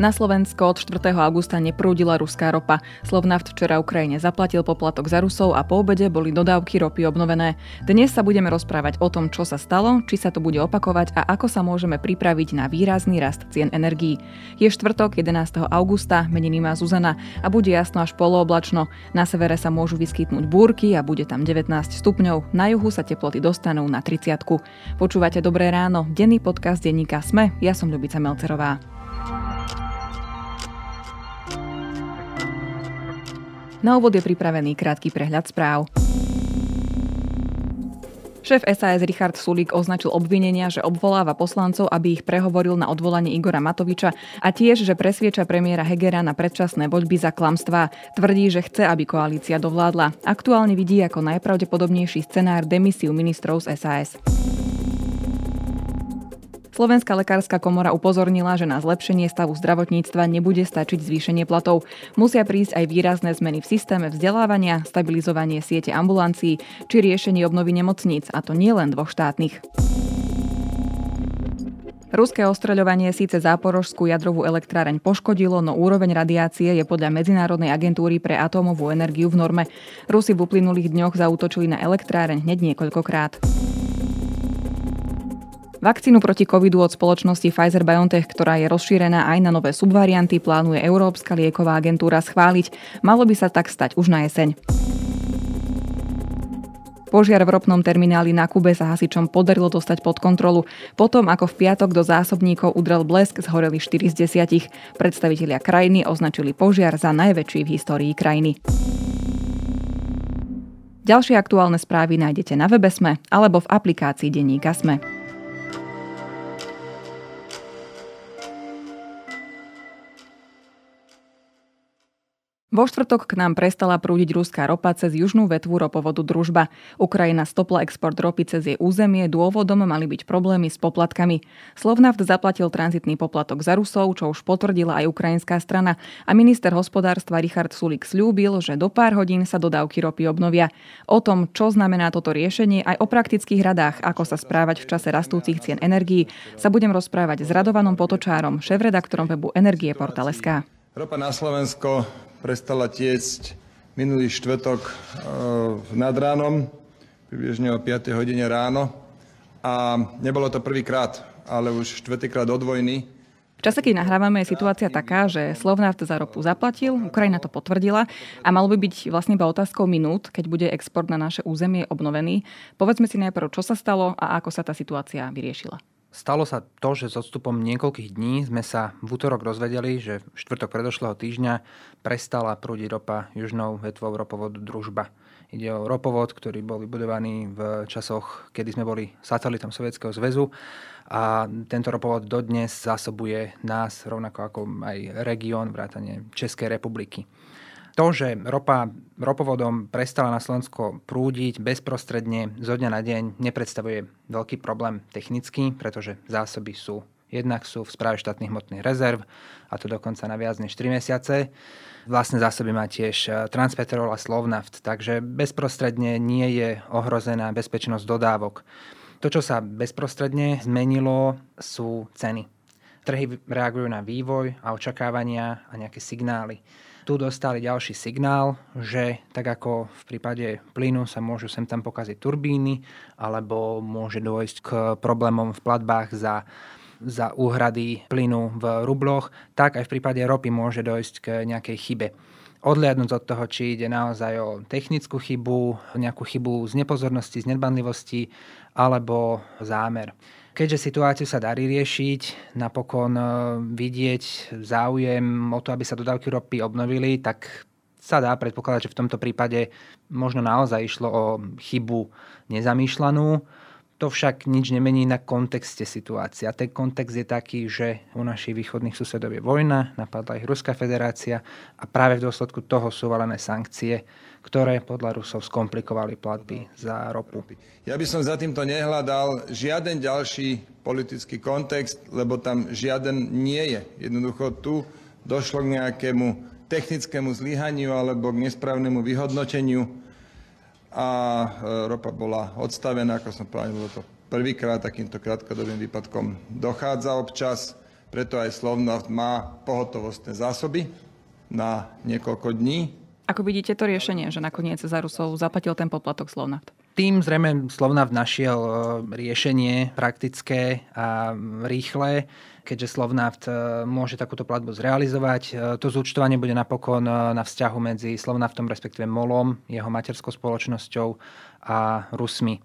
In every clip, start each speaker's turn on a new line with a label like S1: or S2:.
S1: Na Slovensko od 4. augusta neprúdila ruská ropa. Slovnaft včera Ukrajine zaplatil poplatok za Rusov a po obede boli dodávky ropy obnovené. Dnes sa budeme rozprávať o tom, čo sa stalo, či sa to bude opakovať a ako sa môžeme pripraviť na výrazný rast cien energií. Je štvrtok 11. augusta, meniny má Zuzana a bude jasno až polooblačno. Na severe sa môžu vyskytnúť búrky a bude tam 19 stupňov. Na juhu sa teploty dostanú na 30. Počúvate Dobré ráno, denný podcast denníka Sme. Ja som Ľubica Melcerová. Na úvod je pripravený krátky prehľad správ. Šéf SAS Richard Sulík označil obvinenia, že obvoláva poslancov, aby ich prehovoril na odvolanie Igora Matoviča a tiež, že presvieča premiéra Hegera na predčasné voľby za klamstvá. Tvrdí, že chce, aby koalícia dovládla. Aktuálne vidí ako najpravdepodobnejší scenár demisiu ministrov z SAS. Slovenská lekárska komora upozornila, že na zlepšenie stavu zdravotníctva nebude stačiť zvýšenie platov. Musia prísť aj výrazné zmeny v systéme vzdelávania, stabilizovanie siete ambulancií či riešenie obnovy nemocníc, a to nie len dvoch štátnych. Ruské ostreľovanie síce záporožskú jadrovú elektráreň poškodilo, no úroveň radiácie je podľa Medzinárodnej agentúry pre atómovú energiu v norme. Rusi v uplynulých dňoch zautočili na elektráreň hneď niekoľkokrát. Vakcínu proti covidu od spoločnosti Pfizer-BioNTech, ktorá je rozšírená aj na nové subvarianty, plánuje Európska lieková agentúra schváliť. Malo by sa tak stať už na jeseň. Požiar v ropnom termináli na Kube sa hasičom podarilo dostať pod kontrolu. Potom, ako v piatok do zásobníkov udrel blesk, zhoreli 4 z 10. Predstavitelia krajiny označili požiar za najväčší v histórii krajiny. Ďalšie aktuálne správy nájdete na webe Sme alebo v aplikácii Denníka Sme. Vo štvrtok k nám prestala prúdiť ruská ropa cez južnú vetvu ropovodu Družba. Ukrajina stopla export ropy cez jej územie, dôvodom mali byť problémy s poplatkami. Slovnaft zaplatil tranzitný poplatok za Rusov, čo už potvrdila aj ukrajinská strana a minister hospodárstva Richard Sulik slúbil, že do pár hodín sa dodávky ropy obnovia. O tom, čo znamená toto riešenie, aj o praktických radách, ako sa správať v čase rastúcich cien energií, sa budem rozprávať s Radovanom Potočárom, šéf-redaktorom webu Energie Portal.sk.
S2: Ropa na Slovensko prestala tiecť minulý štvrtok e, nad ránom, približne o 5 hodine ráno. A nebolo to prvýkrát, ale už štvrtýkrát od vojny.
S1: V čase, keď nahrávame, je situácia taká, že Slovnaft za ropu zaplatil, Ukrajina to potvrdila a malo by byť vlastne iba otázkou minút, keď bude export na naše územie obnovený. Povedzme si najprv, čo sa stalo a ako sa tá situácia vyriešila.
S3: Stalo sa to, že s odstupom niekoľkých dní sme sa v útorok rozvedeli, že v štvrtok predošlého týždňa prestala prúdiť ropa južnou vetvou ropovodu Družba. Ide o ropovod, ktorý bol vybudovaný v časoch, kedy sme boli satelitom Sovietskeho zväzu a tento ropovod dodnes zásobuje nás, rovnako ako aj región vrátane Českej republiky. To, že ropa ropovodom prestala na Slovensko prúdiť bezprostredne zo dňa na deň, nepredstavuje veľký problém technicky, pretože zásoby sú jednak sú v správe štátnych hmotných rezerv, a to dokonca na viac než 3 mesiace. Vlastné zásoby má tiež e, Transpetrol a Slovnaft, takže bezprostredne nie je ohrozená bezpečnosť dodávok. To, čo sa bezprostredne zmenilo, sú ceny. Trhy reagujú na vývoj a očakávania a nejaké signály tu dostali ďalší signál, že tak ako v prípade plynu sa môžu sem tam pokaziť turbíny, alebo môže dôjsť k problémom v platbách za za úhrady plynu v rubloch, tak aj v prípade ropy môže dojsť k nejakej chybe. Odliadnúť od toho, či ide naozaj o technickú chybu, nejakú chybu z nepozornosti, z nedbanlivosti alebo zámer. Keďže situáciu sa darí riešiť, napokon e, vidieť záujem o to, aby sa dodávky ropy obnovili, tak sa dá predpokladať, že v tomto prípade možno naozaj išlo o chybu nezamýšľanú. To však nič nemení na kontexte situácie. A ten kontext je taký, že u našich východných susedov je vojna, napadla ich Ruská federácia a práve v dôsledku toho sú valené sankcie, ktoré podľa Rusov skomplikovali platby za ropu.
S2: Ja by som za týmto nehľadal žiaden ďalší politický kontext, lebo tam žiaden nie je. Jednoducho tu došlo k nejakému technickému zlyhaniu alebo k nesprávnemu vyhodnoteniu a e, ropa bola odstavená, ako som povedal, bolo to prvýkrát takýmto krátkodobým výpadkom dochádza občas. Preto aj Slovnaft má pohotovostné zásoby na niekoľko dní.
S1: Ako vidíte to riešenie, že nakoniec za Rusov zaplatil ten poplatok Slovnaft?
S3: Tým zrejme Slovnaft našiel e, riešenie praktické a rýchle, keďže Slovnaft e, môže takúto platbu zrealizovať. E, to zúčtovanie bude napokon na vzťahu medzi Slovnaftom, respektíve MOLom, jeho materskou spoločnosťou a Rusmi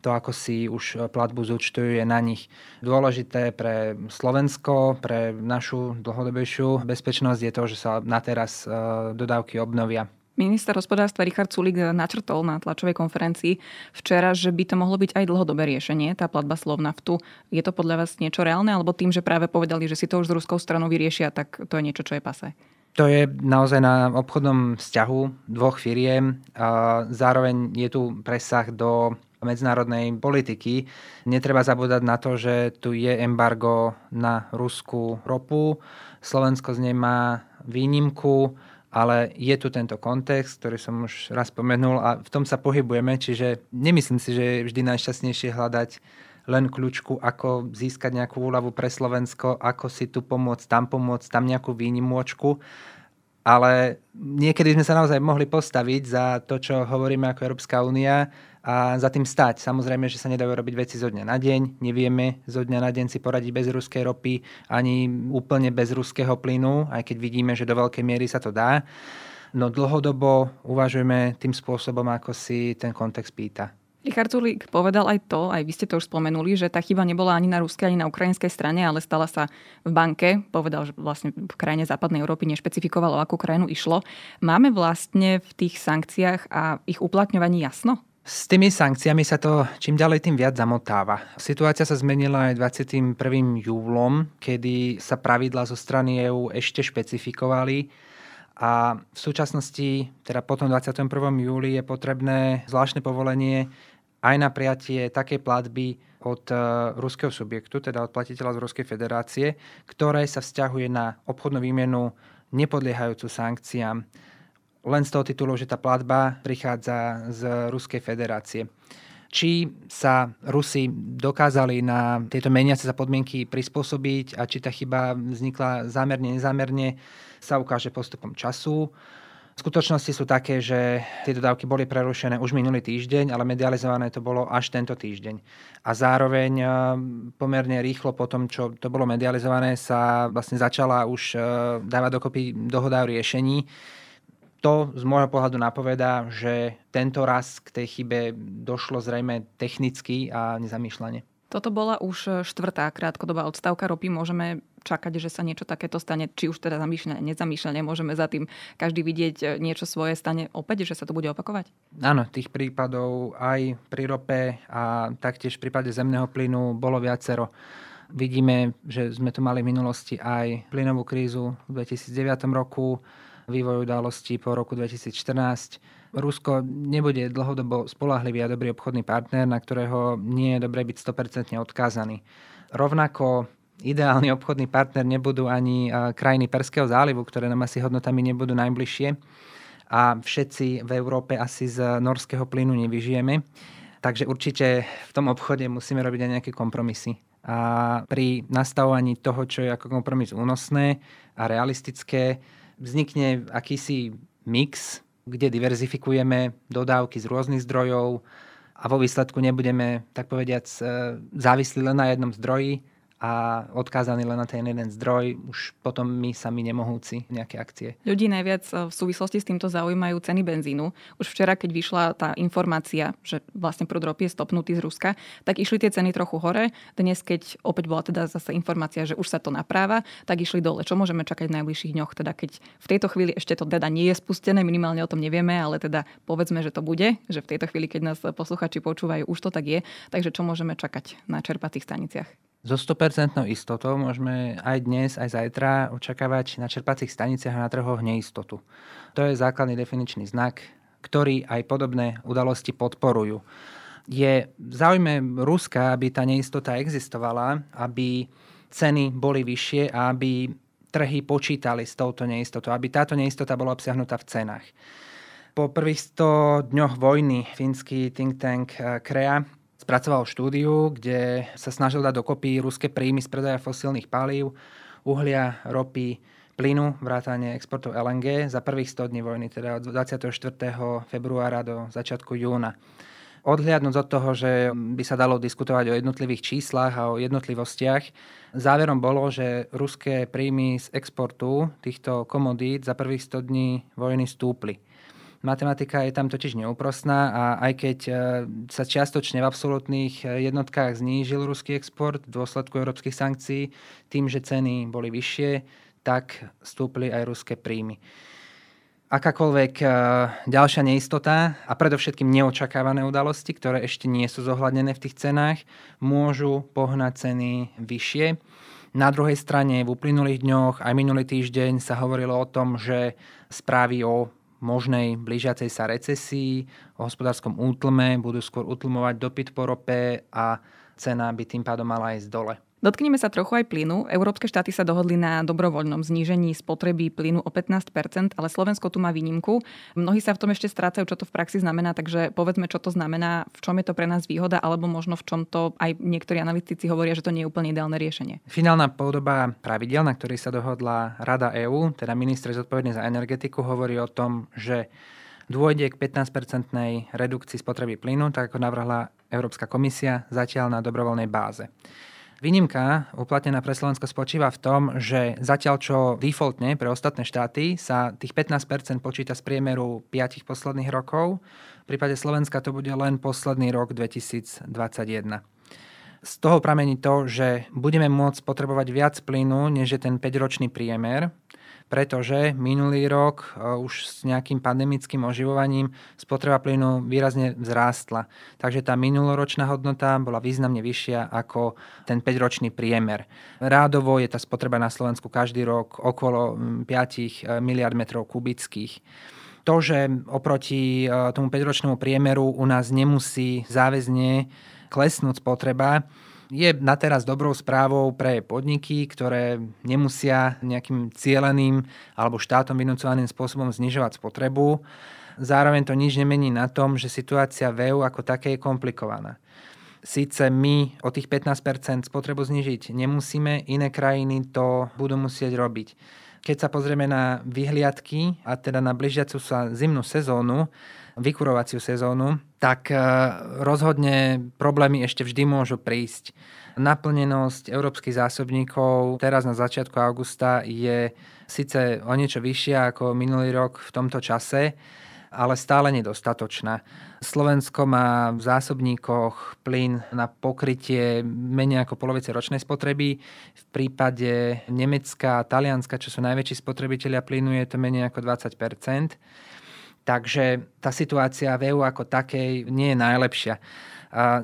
S3: to, ako si už platbu zúčtujú, je na nich dôležité pre Slovensko, pre našu dlhodobejšiu bezpečnosť je to, že sa na teraz e, dodávky obnovia.
S1: Minister hospodárstva Richard Sulik načrtol na tlačovej konferencii včera, že by to mohlo byť aj dlhodobé riešenie, tá platba Slovnaftu. Je to podľa vás niečo reálne, alebo tým, že práve povedali, že si to už s ruskou stranou vyriešia, tak to je niečo, čo je pase?
S3: To je naozaj na obchodnom vzťahu dvoch firiem. Zároveň je tu presah do medzinárodnej politiky. Netreba zabúdať na to, že tu je embargo na ruskú ropu. Slovensko z nej má výnimku, ale je tu tento kontext, ktorý som už raz spomenul a v tom sa pohybujeme, čiže nemyslím si, že je vždy najšťastnejšie hľadať len kľúčku, ako získať nejakú úľavu pre Slovensko, ako si tu pomôcť, tam pomôcť, tam nejakú výnimočku. Ale niekedy sme sa naozaj mohli postaviť za to, čo hovoríme ako Európska únia a za tým stať. Samozrejme, že sa nedajú robiť veci zo dňa na deň. Nevieme zo dňa na deň si poradiť bez ruskej ropy ani úplne bez ruského plynu, aj keď vidíme, že do veľkej miery sa to dá. No dlhodobo uvažujeme tým spôsobom, ako si ten kontext pýta.
S1: Richard Zulík povedal aj to, aj vy ste to už spomenuli, že tá chyba nebola ani na ruskej, ani na ukrajinskej strane, ale stala sa v banke. Povedal, že vlastne v krajine západnej Európy nešpecifikovalo, akú krajinu išlo. Máme vlastne v tých sankciách a ich uplatňovaní jasno?
S3: S tými sankciami sa to čím ďalej tým viac zamotáva. Situácia sa zmenila aj 21. júlom, kedy sa pravidla zo strany EÚ ešte špecifikovali a v súčasnosti, teda potom 21. júli, je potrebné zvláštne povolenie aj na prijatie takej platby od e, ruského subjektu, teda od platiteľa z Ruskej federácie, ktoré sa vzťahuje na obchodnú výmenu nepodliehajúcu sankciám len z toho titulu, že tá platba prichádza z Ruskej federácie. Či sa Rusi dokázali na tieto meniace sa podmienky prispôsobiť a či tá chyba vznikla zámerne, nezámerne, sa ukáže postupom času. Skutočnosti sú také, že tie dodávky boli prerušené už minulý týždeň, ale medializované to bolo až tento týždeň. A zároveň eh, pomerne rýchlo po tom, čo to bolo medializované, sa vlastne začala už eh, dávať dokopy dohoda o riešení to z môjho pohľadu napovedá, že tento raz k tej chybe došlo zrejme technicky a nezamýšľane.
S1: Toto bola už štvrtá krátkodobá odstavka ropy. Môžeme čakať, že sa niečo takéto stane, či už teda zamýšľanie, nezamýšľanie. Môžeme za tým každý vidieť niečo svoje stane opäť, že sa to bude opakovať?
S3: Áno, tých prípadov aj pri rope a taktiež v prípade zemného plynu bolo viacero. Vidíme, že sme tu mali v minulosti aj plynovú krízu v 2009 roku, vývoj udalostí po roku 2014. Rusko nebude dlhodobo spolahlivý a dobrý obchodný partner, na ktorého nie je dobre byť 100% odkázaný. Rovnako ideálny obchodný partner nebudú ani krajiny Perského zálivu, ktoré nám asi hodnotami nebudú najbližšie. A všetci v Európe asi z norského plynu nevyžijeme. Takže určite v tom obchode musíme robiť aj nejaké kompromisy. A pri nastavovaní toho, čo je ako kompromis únosné a realistické, vznikne akýsi mix, kde diverzifikujeme dodávky z rôznych zdrojov a vo výsledku nebudeme, tak povediac, e, závislí len na jednom zdroji, a odkázaní len na ten jeden zdroj, už potom my sami nemohúci nejaké akcie.
S1: Ľudí najviac e, v súvislosti s týmto zaujímajú ceny benzínu. Už včera, keď vyšla tá informácia, že vlastne prúd je stopnutý z Ruska, tak išli tie ceny trochu hore. Dnes, keď opäť bola teda zase informácia, že už sa to napráva, tak išli dole. Čo môžeme čakať v najbližších dňoch? Teda keď v tejto chvíli ešte to teda nie je spustené, minimálne o tom nevieme, ale teda povedzme, že to bude, že v tejto chvíli, keď nás posluchači počúvajú, už to tak je. Takže čo môžeme čakať na čerpacích staniciach?
S3: So 100% istotou môžeme aj dnes, aj zajtra očakávať na čerpacích staniciach a na trhoch neistotu. To je základný definičný znak, ktorý aj podobné udalosti podporujú. Je v záujme Ruska, aby tá neistota existovala, aby ceny boli vyššie a aby trhy počítali s touto neistotou, aby táto neistota bola obsiahnutá v cenách. Po prvých 100 dňoch vojny fínsky think tank eh, KREA spracoval štúdiu, kde sa snažil dať dokopy ruské príjmy z predaja fosílnych palív. uhlia, ropy, plynu, vrátane exportov LNG za prvých 100 dní vojny, teda od 24. februára do začiatku júna. Odhliadnúť od toho, že by sa dalo diskutovať o jednotlivých číslach a o jednotlivostiach, záverom bolo, že ruské príjmy z exportu týchto komodít za prvých 100 dní vojny stúpli. Matematika je tam totiž neúprostná a aj keď e, sa čiastočne v absolútnych e, jednotkách znížil ruský export v dôsledku európskych sankcií tým, že ceny boli vyššie, tak stúpli aj ruské príjmy akákoľvek e, ďalšia neistota a predovšetkým neočakávané udalosti, ktoré ešte nie sú zohľadnené v tých cenách, môžu pohnať ceny vyššie. Na druhej strane v uplynulých dňoch aj minulý týždeň sa hovorilo o tom, že správy o možnej blížiacej sa recesii, o hospodárskom útlme budú skôr utlmovať dopyt po rope a cena by tým pádom mala ísť dole.
S1: Dotkneme sa trochu aj plynu. Európske štáty sa dohodli na dobrovoľnom znížení spotreby plynu o 15% ale Slovensko tu má výnimku. Mnohí sa v tom ešte strácajú, čo to v praxi znamená, takže povedzme, čo to znamená, v čom je to pre nás výhoda, alebo možno v čom to aj niektorí analytici hovoria, že to nie je úplne ideálne riešenie.
S3: Finálna podoba pravidel, na ktorých sa dohodla Rada EÚ, teda minister zodpovedný za energetiku, hovorí o tom, že dôjde k 15-percentnej redukcii spotreby plynu, tak ako navrhla Európska komisia, zatiaľ na dobrovoľnej báze. Výnimka uplatnená pre Slovensko spočíva v tom, že zatiaľ čo defaultne pre ostatné štáty sa tých 15% počíta z priemeru 5 posledných rokov, v prípade Slovenska to bude len posledný rok 2021. Z toho pramení to, že budeme môcť potrebovať viac plynu, než je ten 5-ročný priemer, pretože minulý rok e, už s nejakým pandemickým oživovaním spotreba plynu výrazne vzrástla. Takže tá minuloročná hodnota bola významne vyššia ako ten 5-ročný priemer. Rádovo je tá spotreba na Slovensku každý rok okolo 5 e, miliard metrov kubických to, že oproti e, tomu 5-ročnému priemeru u nás nemusí záväzne klesnúť spotreba, je na teraz dobrou správou pre podniky, ktoré nemusia nejakým cieleným alebo štátom vynúcovaným spôsobom znižovať spotrebu. Zároveň to nič nemení na tom, že situácia v EU ako také je komplikovaná. Síce my o tých 15% spotrebu znižiť nemusíme, iné krajiny to budú musieť robiť. Keď sa pozrieme na vyhliadky a teda na blížiacu sa zimnú sezónu, vykurovaciu sezónu, tak e, rozhodne problémy ešte vždy môžu prísť. Naplnenosť európskych zásobníkov teraz na začiatku augusta je síce o niečo vyššia ako minulý rok v tomto čase, ale stále nedostatočná. Slovensko má v zásobníkoch plyn na pokrytie menej ako polovice ročnej spotreby. V prípade Nemecka a Talianska, čo sú najväčší spotrebitelia plynu, je to menej ako 20 Takže tá situácia v EU ako takej nie je najlepšia.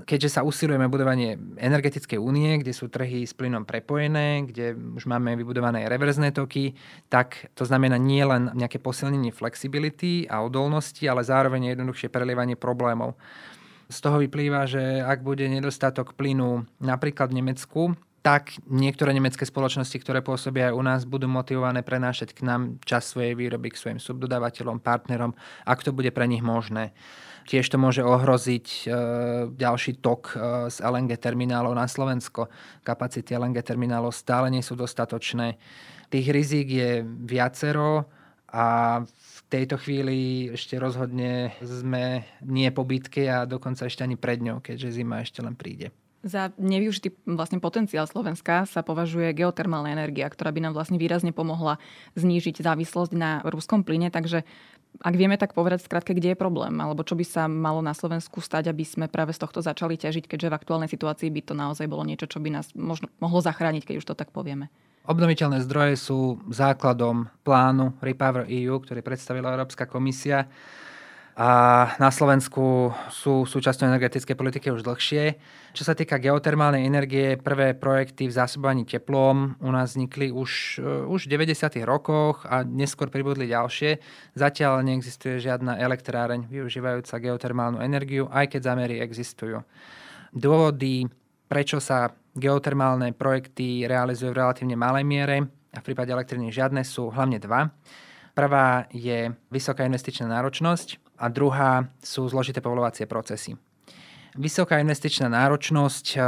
S3: Keďže sa usilujeme budovanie energetickej únie, kde sú trhy s plynom prepojené, kde už máme vybudované reverzné toky, tak to znamená nie len nejaké posilnenie flexibility a odolnosti, ale zároveň jednoduchšie prelievanie problémov. Z toho vyplýva, že ak bude nedostatok plynu napríklad v Nemecku, tak niektoré nemecké spoločnosti, ktoré pôsobia aj u nás, budú motivované prenášať k nám čas svojej výroby k svojim subdodávateľom, partnerom, ak to bude pre nich možné. Tiež to môže ohroziť e, ďalší tok e, z LNG terminálov na Slovensko. Kapacity LNG terminálov stále nie sú dostatočné. Tých rizík je viacero a v tejto chvíli ešte rozhodne sme nie po bitke a dokonca ešte ani pred ňou, keďže zima ešte len príde.
S1: Za nevyužitý vlastne potenciál Slovenska sa považuje geotermálna energia, ktorá by nám vlastne výrazne pomohla znížiť závislosť na ruskom plyne. Takže ak vieme tak povedať skrátke, kde je problém, alebo čo by sa malo na Slovensku stať, aby sme práve z tohto začali ťažiť, keďže v aktuálnej situácii by to naozaj bolo niečo, čo by nás možno, mohlo zachrániť, keď už to tak povieme.
S3: Obnoviteľné zdroje sú základom plánu Repower EU, ktorý predstavila Európska komisia a na Slovensku sú súčasťou energetickej politiky už dlhšie. Čo sa týka geotermálnej energie, prvé projekty v zásobovaní teplom u nás vznikli už, e, už v 90. rokoch a neskôr pribudli ďalšie. Zatiaľ neexistuje žiadna elektráreň využívajúca geotermálnu energiu, aj keď zámery existujú. Dôvody, prečo sa geotermálne projekty realizujú v relatívne malej miere a v prípade elektriny žiadne sú hlavne dva. Prvá je vysoká investičná náročnosť a druhá sú zložité povolovacie procesy. Vysoká investičná náročnosť e,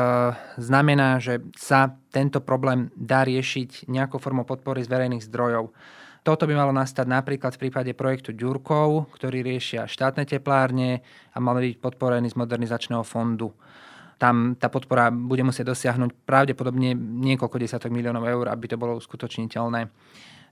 S3: znamená, že sa tento problém dá riešiť nejakou formou podpory z verejných zdrojov. Toto by malo nastať napríklad v prípade projektu Ďurkov, ktorý riešia štátne teplárne a mal byť podporený z modernizačného fondu. Tam tá podpora bude musieť dosiahnuť pravdepodobne niekoľko desiatok miliónov eur, aby to bolo uskutočniteľné.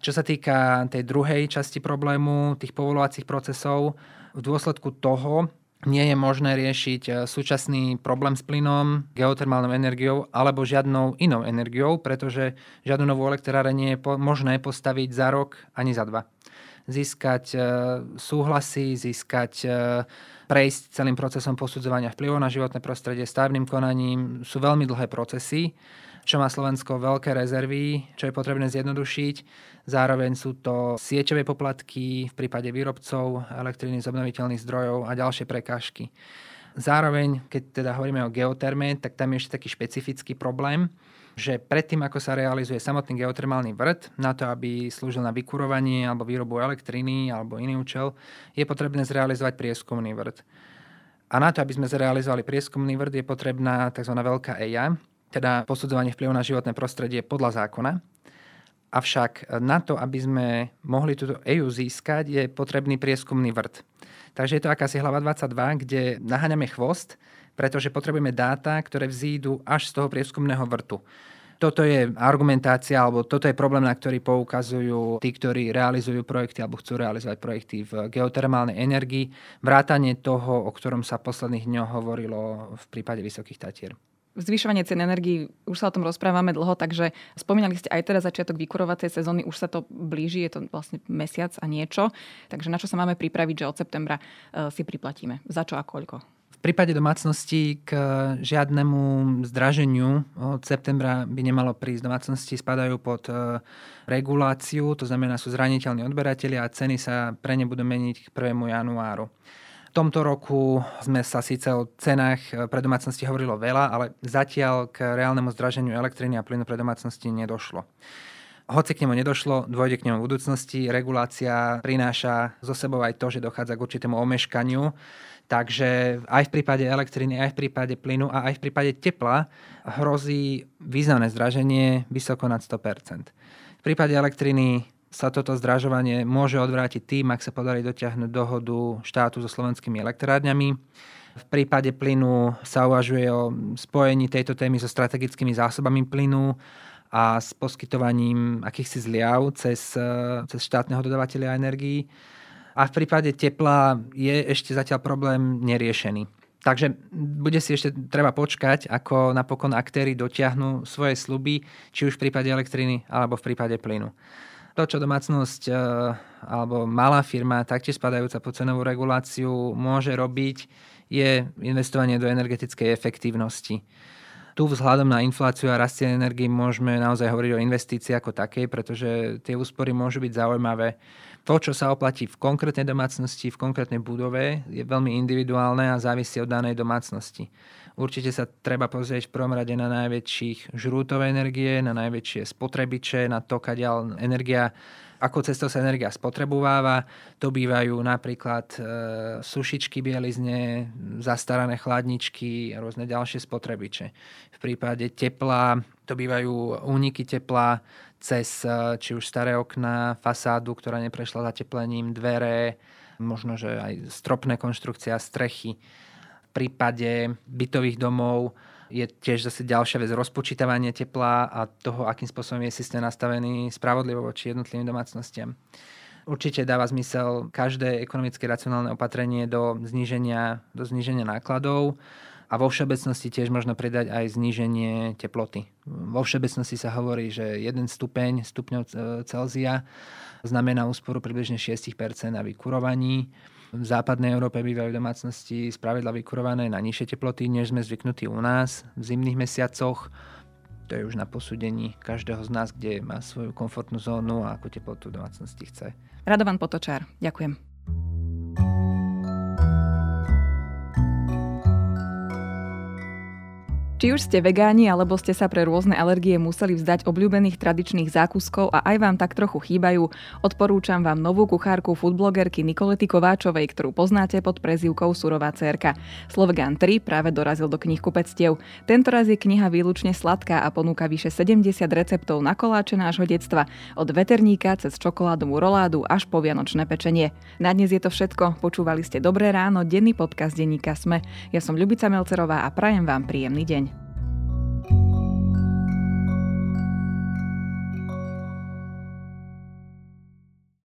S3: Čo sa týka tej druhej časti problému, tých povolovacích procesov, v dôsledku toho nie je možné riešiť e, súčasný problém s plynom, geotermálnou energiou alebo žiadnou inou energiou, pretože žiadnu novú elektráreň nie je možné postaviť za rok ani za dva. Získať e, súhlasy, získať e, prejsť celým procesom posudzovania vplyvov na životné prostredie, stavebným konaním sú veľmi dlhé procesy čo má Slovensko veľké rezervy, čo je potrebné zjednodušiť. Zároveň sú to sieťové poplatky v prípade výrobcov elektriny z obnoviteľných zdrojov a ďalšie prekážky. Zároveň, keď teda hovoríme o geoterme, tak tam je ešte taký špecifický problém, že predtým, ako sa realizuje samotný geotermálny vrt, na to, aby slúžil na vykurovanie alebo výrobu elektriny alebo iný účel, je potrebné zrealizovať prieskumný vrt. A na to, aby sme zrealizovali prieskumný vrt, je potrebná tzv. veľká EIA, teda posudzovanie vplyvu na životné prostredie podľa zákona. Avšak na to, aby sme mohli túto EU získať, je potrebný prieskumný vrt. Takže je to akási hlava 22, kde naháňame chvost, pretože potrebujeme dáta, ktoré vzídu až z toho prieskumného vrtu. Toto je argumentácia, alebo toto je problém, na ktorý poukazujú tí, ktorí realizujú projekty alebo chcú realizovať projekty v geotermálnej energii. Vrátanie toho, o ktorom sa posledných dňoch hovorilo v prípade Vysokých Tatier
S1: zvyšovanie cien energii, už sa o tom rozprávame dlho, takže spomínali ste aj teraz začiatok vykurovacej sezóny, už sa to blíži, je to vlastne mesiac a niečo. Takže na čo sa máme pripraviť, že od septembra e, si priplatíme? Za čo a koľko?
S3: V prípade domácností k žiadnemu zdraženiu od septembra by nemalo prísť. Domácnosti spadajú pod e, reguláciu, to znamená sú zraniteľní odberatelia a ceny sa pre ne budú meniť k 1. januáru. V tomto roku sme sa síce o cenách eh, pre domácnosti hovorilo veľa, ale zatiaľ k reálnemu zdraženiu elektriny a plynu pre domácnosti nedošlo. Hoci k nemu nedošlo, dôjde k nemu v budúcnosti. Regulácia prináša zo sebou aj to, že dochádza k určitému omeškaniu. Takže aj v prípade elektriny, aj v prípade plynu a aj v prípade tepla hrozí významné zdraženie vysoko nad 100%. V prípade elektriny sa toto zdražovanie môže odvrátiť tým, ak sa podarí dotiahnuť dohodu štátu so slovenskými elektrárňami. V prípade plynu sa uvažuje o spojení tejto témy so strategickými zásobami plynu a s poskytovaním akýchsi zliav cez, cez štátneho dodávateľa energií. A v prípade tepla je ešte zatiaľ problém neriešený. Takže bude si ešte treba počkať, ako napokon aktéry dotiahnu svoje sluby, či už v prípade elektriny alebo v prípade plynu. To, čo domácnosť e, alebo malá firma, taktiež spadajúca po cenovú reguláciu, môže robiť, je investovanie do energetickej efektívnosti. Tu vzhľadom na infláciu a rastie energii môžeme naozaj hovoriť o investícii ako takej, pretože tie úspory môžu byť zaujímavé. To, čo sa oplatí v konkrétnej domácnosti, v konkrétnej budove, je veľmi individuálne a závisí od danej domácnosti. Určite sa treba pozrieť v prvom rade na najväčších žrútové energie, na najväčšie spotrebiče, na to, kadiaľ energia ako cestou sa energia spotrebováva. To bývajú napríklad e, sušičky bielizne, zastarané chladničky a rôzne ďalšie spotrebiče. V prípade tepla to bývajú úniky tepla cez e, či už staré okna, fasádu, ktorá neprešla zateplením, dvere, možno, že aj stropné konštrukcia, strechy prípade bytových domov je tiež zase ďalšia vec rozpočítavanie tepla a toho, akým spôsobom je systém nastavený spravodlivo voči jednotlivým domácnostiam. Určite dáva zmysel každé ekonomické racionálne opatrenie do zníženia, do zníženia nákladov a vo všeobecnosti tiež možno pridať aj zníženie teploty. Vo všeobecnosti sa hovorí, že 1 stupeň stupňov Celzia znamená úsporu približne 6% na vykurovaní v západnej Európe bývajú domácnosti spravidla vykurované na nižšie teploty, než sme zvyknutí u nás v zimných mesiacoch. To je už na posúdení každého z nás, kde má svoju komfortnú zónu a akú teplotu domácnosti chce.
S1: Radovan Potočár, ďakujem. Či už ste vegáni, alebo ste sa pre rôzne alergie museli vzdať obľúbených tradičných zákuskov a aj vám tak trochu chýbajú, odporúčam vám novú kuchárku foodblogerky Nikolety Kováčovej, ktorú poznáte pod prezývkou Surová cerka. Slovegan 3 práve dorazil do knihkupectiev. Tento raz je kniha výlučne sladká a ponúka vyše 70 receptov na koláče nášho detstva, od veterníka cez čokoládovú roládu až po vianočné pečenie. Na dnes je to všetko. Počúvali ste Dobré ráno, denný podcast denníka Sme. Ja som Ľubica Melcerová a prajem vám príjemný deň.